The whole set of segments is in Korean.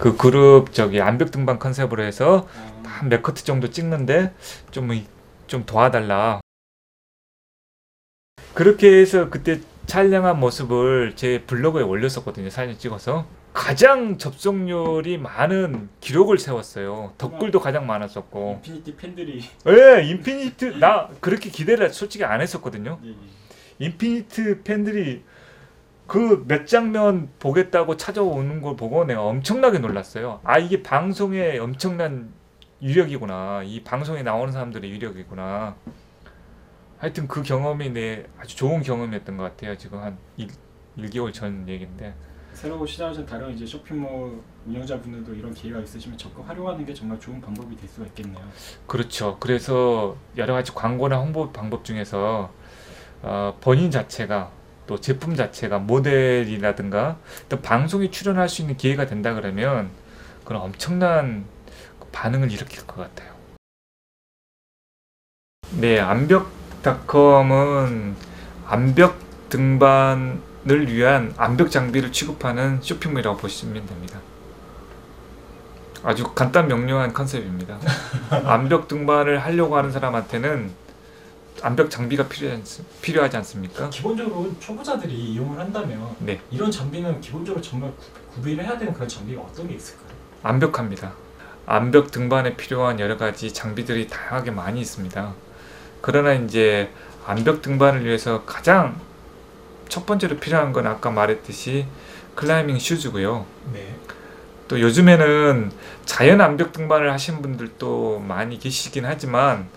그 그룹 저기 암벽 등반 컨셉으로 해서 아, 한몇 커트 정도 찍는데 좀 좀 도와달라. 그렇게 해서 그때 촬영한 모습을 제 블로그에 올렸었거든요. 사진 찍어서 가장 접속률이 많은 기록을 세웠어요. 덧글도 가장 많았었고. 인피니티 팬들이 예, 인피니트 나 그렇게 기대를 솔직히 안 했었거든요. 예, 예. 인피니트 팬들이 그 몇 장면 보겠다고 찾아오는 걸 보고 내가 엄청나게 놀랐어요. 아 이게 방송의 엄청난 유력이구나. 이 방송에 나오는 사람들의 유력이구나. 하여튼 그 경험이 내 아주 좋은 경험이었던 것 같아요. 지금 한 1, 1개월 전 얘기인데. 새로 시작하신 다른 이제 쇼핑몰 운영자분들도 이런 기회가 있으시면 적극 활용하는 게 정말 좋은 방법이 될 수가 있겠네요. 그렇죠. 그래서 여러 가지 광고나 홍보 방법 중에서 어, 본인 자체가 또 제품 자체가 모델이라든가 또 방송에 출연할 수 있는 기회가 된다 그러면 그런 엄청난 반응을 일으킬 것 같아요. 네, 암벽닷컴은 암벽 등반을 위한 암벽 장비를 취급하는 쇼핑몰이라고 보시면 됩니다. 아주 간단 명료한 컨셉입니다. 암벽 등반을 하려고 하는 사람한테는 암벽 장비가 필요하지, 필요하지 않습니까? 기본적으로 초보자들이 이용을 한다면 네, 이런 장비는 기본적으로 정말 구, 구비를 해야 되는 그런 장비가 어떤 게 있을까요? 암벽합니다. 암벽 등반에 필요한 여러 가지 장비들이 다양하게 많이 있습니다. 그러나 이제 암벽 등반을 위해서 가장 첫 번째로 필요한 건 아까 말했듯이 클라이밍 슈즈고요. 네. 또 요즘에는 자연 암벽 등반을 하시는 분들도 많이 계시긴 하지만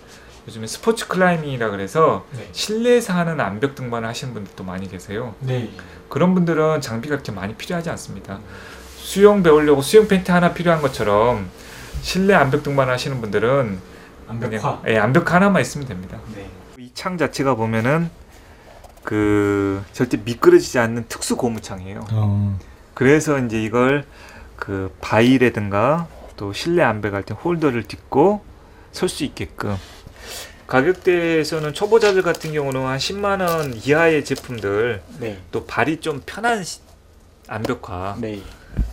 요즘에 스포츠 클라이밍이라 그래서 네. 실내에서 하는 암벽 등반을 하시는 분들도 많이 계세요. 네. 그런 분들은 장비가 그렇게 많이 필요하지 않습니다. 수영 배우려고 수영 팬티 하나 필요한 것처럼 실내 암벽 등반 하시는 분들은 암벽화. 그냥 예, 암벽 하나만 있으면 됩니다. 네. 이창 자체가 보면은 그 절대 미끄러지지 않는 특수 고무창이에요. 어. 그래서 이제 이걸 그 바위라든가 또 실내 암벽 할 때 홀더를 딛고 설 수 있게끔 가격대에서는 초보자들 같은 경우는 한 10만 원 이하의 제품들 네. 또 발이 좀 편한 시- 암벽화 네.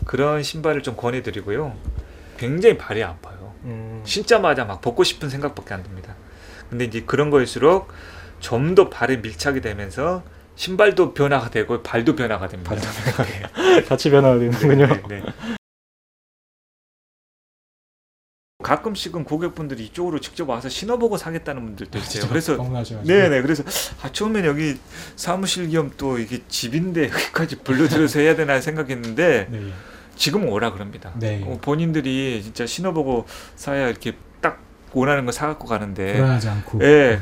그런 신발을 좀 권해드리고요. 굉장히 발이 아파요. 음. 신자마자 막 벗고 싶은 생각밖에 안 듭니다. 근데 이제 그런 거일수록 좀 더 발에 밀착이 되면서 신발도 변화가 되고 발도 변화가 됩니다. 같이 변화가 되는군요. 네, 네. 가끔씩은 고객분들이 이쪽으로 직접 와서 신어보고 사겠다는 분들도 있어요. 그래서. 네네 그래서 아 처음엔 여기 사무실 겸 또 이게 집인데 여기까지 불러들여서 해야 되나 생각했는데 네. 지금 오라 그럽니다. 네. 어, 본인들이 진짜 신어보고 사야 이렇게 딱 원하는 거 사갖고 가는데 불안하지 않고. 예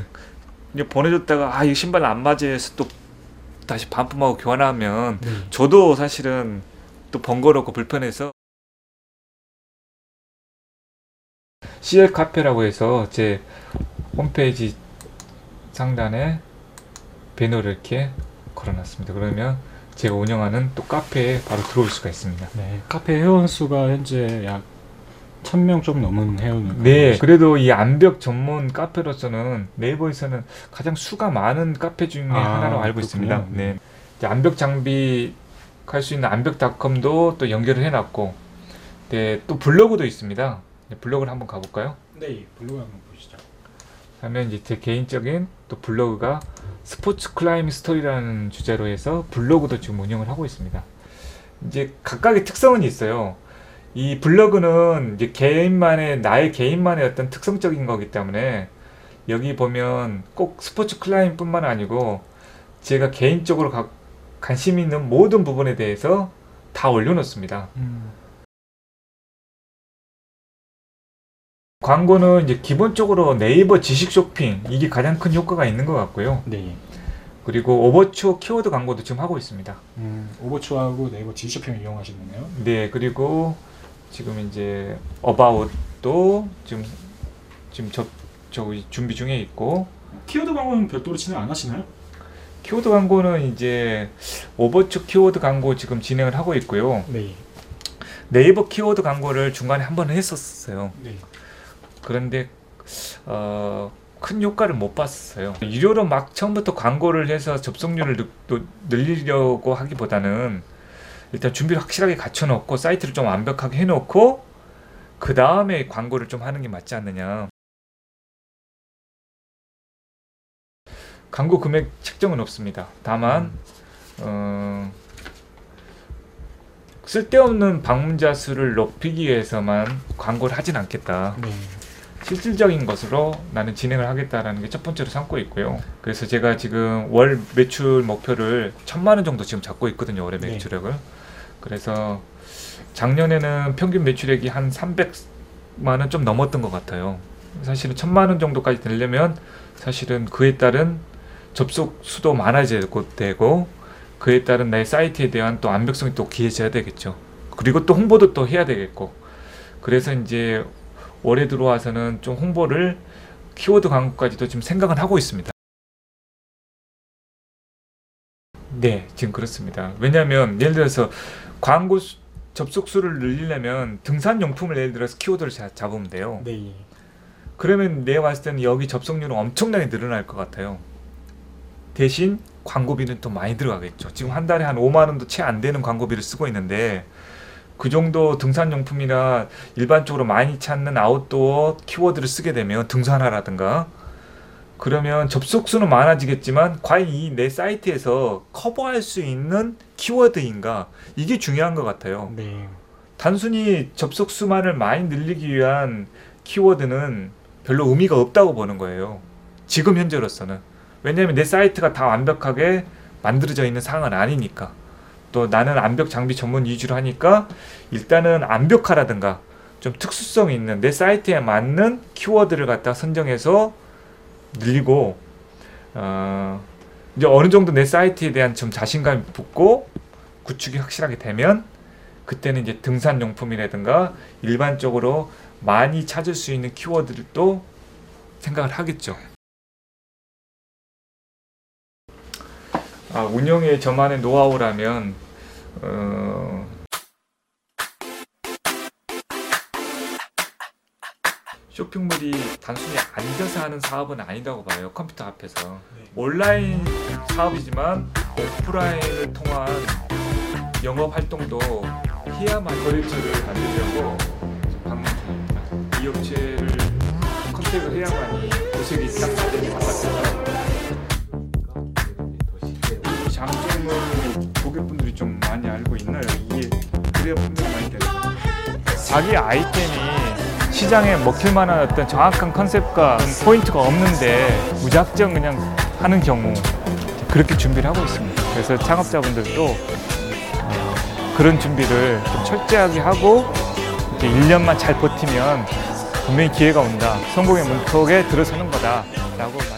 이제 보내줬다가 아이 신발 안 맞아 해서 또 다시 반품하고 교환하면 네. 저도 사실은 또 번거롭고 불편해서 CL 카페라고 해서 제 홈페이지 상단에 배너를 이렇게 걸어놨습니다. 그러면 제가 운영하는 또 카페에 바로 들어올 수가 있습니다. 네. 카페 회원 수가 현재 약 1000명 좀 넘은 회원을 네, 그래도 이 암벽 전문 카페로서는 네이버에서는 가장 수가 많은 카페 중에 아, 하나로 알고 그렇군요. 있습니다. 네, 암벽 장비 할 수 있는 암벽닷컴도 또 연결을 해놨고, 네, 또 블로그도 있습니다. 네, 블로그를 한번 가볼까요? 네. 블로그 한번 보시죠. 하면 이제 제 개인적인 또 블로그가 스포츠 클라이밍 스토리라는 주제로 해서 블로그도 지금 운영을 하고 있습니다. 이제 각각의 특성은 있어요. 이 블로그는 이제 개인만의 나의 개인만의 어떤 특성적인 거기 때문에 여기 보면 꼭 스포츠 클라이밍뿐만 아니고 제가 개인적으로 가- 관심 있는 모든 부분에 대해서 다 올려놓습니다. 음. 광고는 이제 기본적으로 네이버 지식 쇼핑 이게 가장 큰 효과가 있는 것 같고요. 네. 그리고 오버추어 키워드 광고도 지금 하고 있습니다. 음, 오버추하고 네이버 지쇼핑을 이용하시는데요. 네, 그리고 지금 이제 어바웃도 지금 지금 저, 저 준비 중에 있고 키워드 광고는 별도로 진행 안 하시나요? 키워드 광고는 이제 오버추어 키워드 광고 지금 진행을 하고 있고요. 네. 네이버 키워드 광고를 중간에 한 번 했었어요. 네. 그런데 어, 큰 효과를 못 봤어요. 유료로 막 처음부터 광고를 해서 접속률을 늘, 늘리려고 하기보다는 일단 준비를 확실하게 갖춰놓고 사이트를 좀 완벽하게 해놓고 그 다음에 광고를 좀 하는 게 맞지 않느냐. 광고 금액 책정은 없습니다. 다만 어, 쓸데없는 방문자 수를 높이기 위해서만 광고를 하진 않겠다. 네. 실질적인 것으로 나는 진행을 하겠다라는 게 첫 번째로 삼고 있고요. 그래서 제가 지금 월 매출 목표를 천만 원 정도 지금 잡고 있거든요. 올해 네. 매출액을. 그래서 작년에는 평균 매출액이 한 300만 원 좀 넘었던 것 같아요. 사실은 천만 원 정도까지 되려면 사실은 그에 따른 접속 수도 많아져야 되고 그에 따른 나의 사이트에 대한 또 완벽성이 또 기해져야 되겠죠. 그리고 또 홍보도 또 해야 되겠고. 그래서 이제 올해 들어와서는 좀 홍보를 키워드 광고까지도 지금 생각은 하고 있습니다. 네, 지금 그렇습니다. 왜냐하면 예를 들어서 광고 수- 접속 수를 늘리려면 등산 용품을 예를 들어서 키워드를 자- 잡으면 돼요. 네. 그러면 내가 봤을 때는 여기 접속률은 엄청나게 늘어날 것 같아요. 대신 광고비는 또 많이 들어가겠죠. 지금 한 달에 한 5만 원도 채 안 되는 광고비를 쓰고 있는데 그 정도 등산용품이나 일반적으로 많이 찾는 아웃도어 키워드를 쓰게 되면 등산화라든가 그러면 접속 수는 많아지겠지만 과연 이 내 사이트에서 커버할 수 있는 키워드인가 이게 중요한 것 같아요. 네. 단순히 접속 수만을 많이 늘리기 위한 키워드는 별로 의미가 없다고 보는 거예요. 지금 현재로서는. 왜냐하면 내 사이트가 다 완벽하게 만들어져 있는 상황은 아니니까. 또 나는 암벽 장비 전문 위주로 하니까 일단은 암벽화라든가 좀 특수성 있는 내 사이트에 맞는 키워드를 갖다 선정해서 늘리고 어, 이제 어느 정도 내 사이트에 대한 좀 자신감이 붙고 구축이 확실하게 되면 그때는 이제 등산 용품이라든가 일반적으로 많이 찾을 수 있는 키워드를 또 생각을 하겠죠. 아, 운영의 저만의 노하우라면 어, 쇼핑몰이 단순히 앉아서 하는 사업은 아니라고 봐요. 컴퓨터 앞에서 네. 온라인 사업이지만 오프라인을 통한 영업 활동도 해야만 거래처를 만들려고 방문 중입니다. 이 업체를 컨택을 해야만이 고색이 딱 되는 것 같아서 이 장점을 고객분들이 좀 많이 알고 있나요? 이게 그래야 분명히 많이 되죠. 자기 아이템이 시장에 먹힐 만한 어떤 정확한 컨셉과 포인트가 없는데 무작정 그냥 하는 경우 그렇게 준비를 하고 있습니다. 그래서 창업자분들도 어, 그런 준비를 좀 철저하게 하고 이제 1년만 잘 버티면 분명히 기회가 온다. 성공의 문턱에 들어서는 거다라고 말.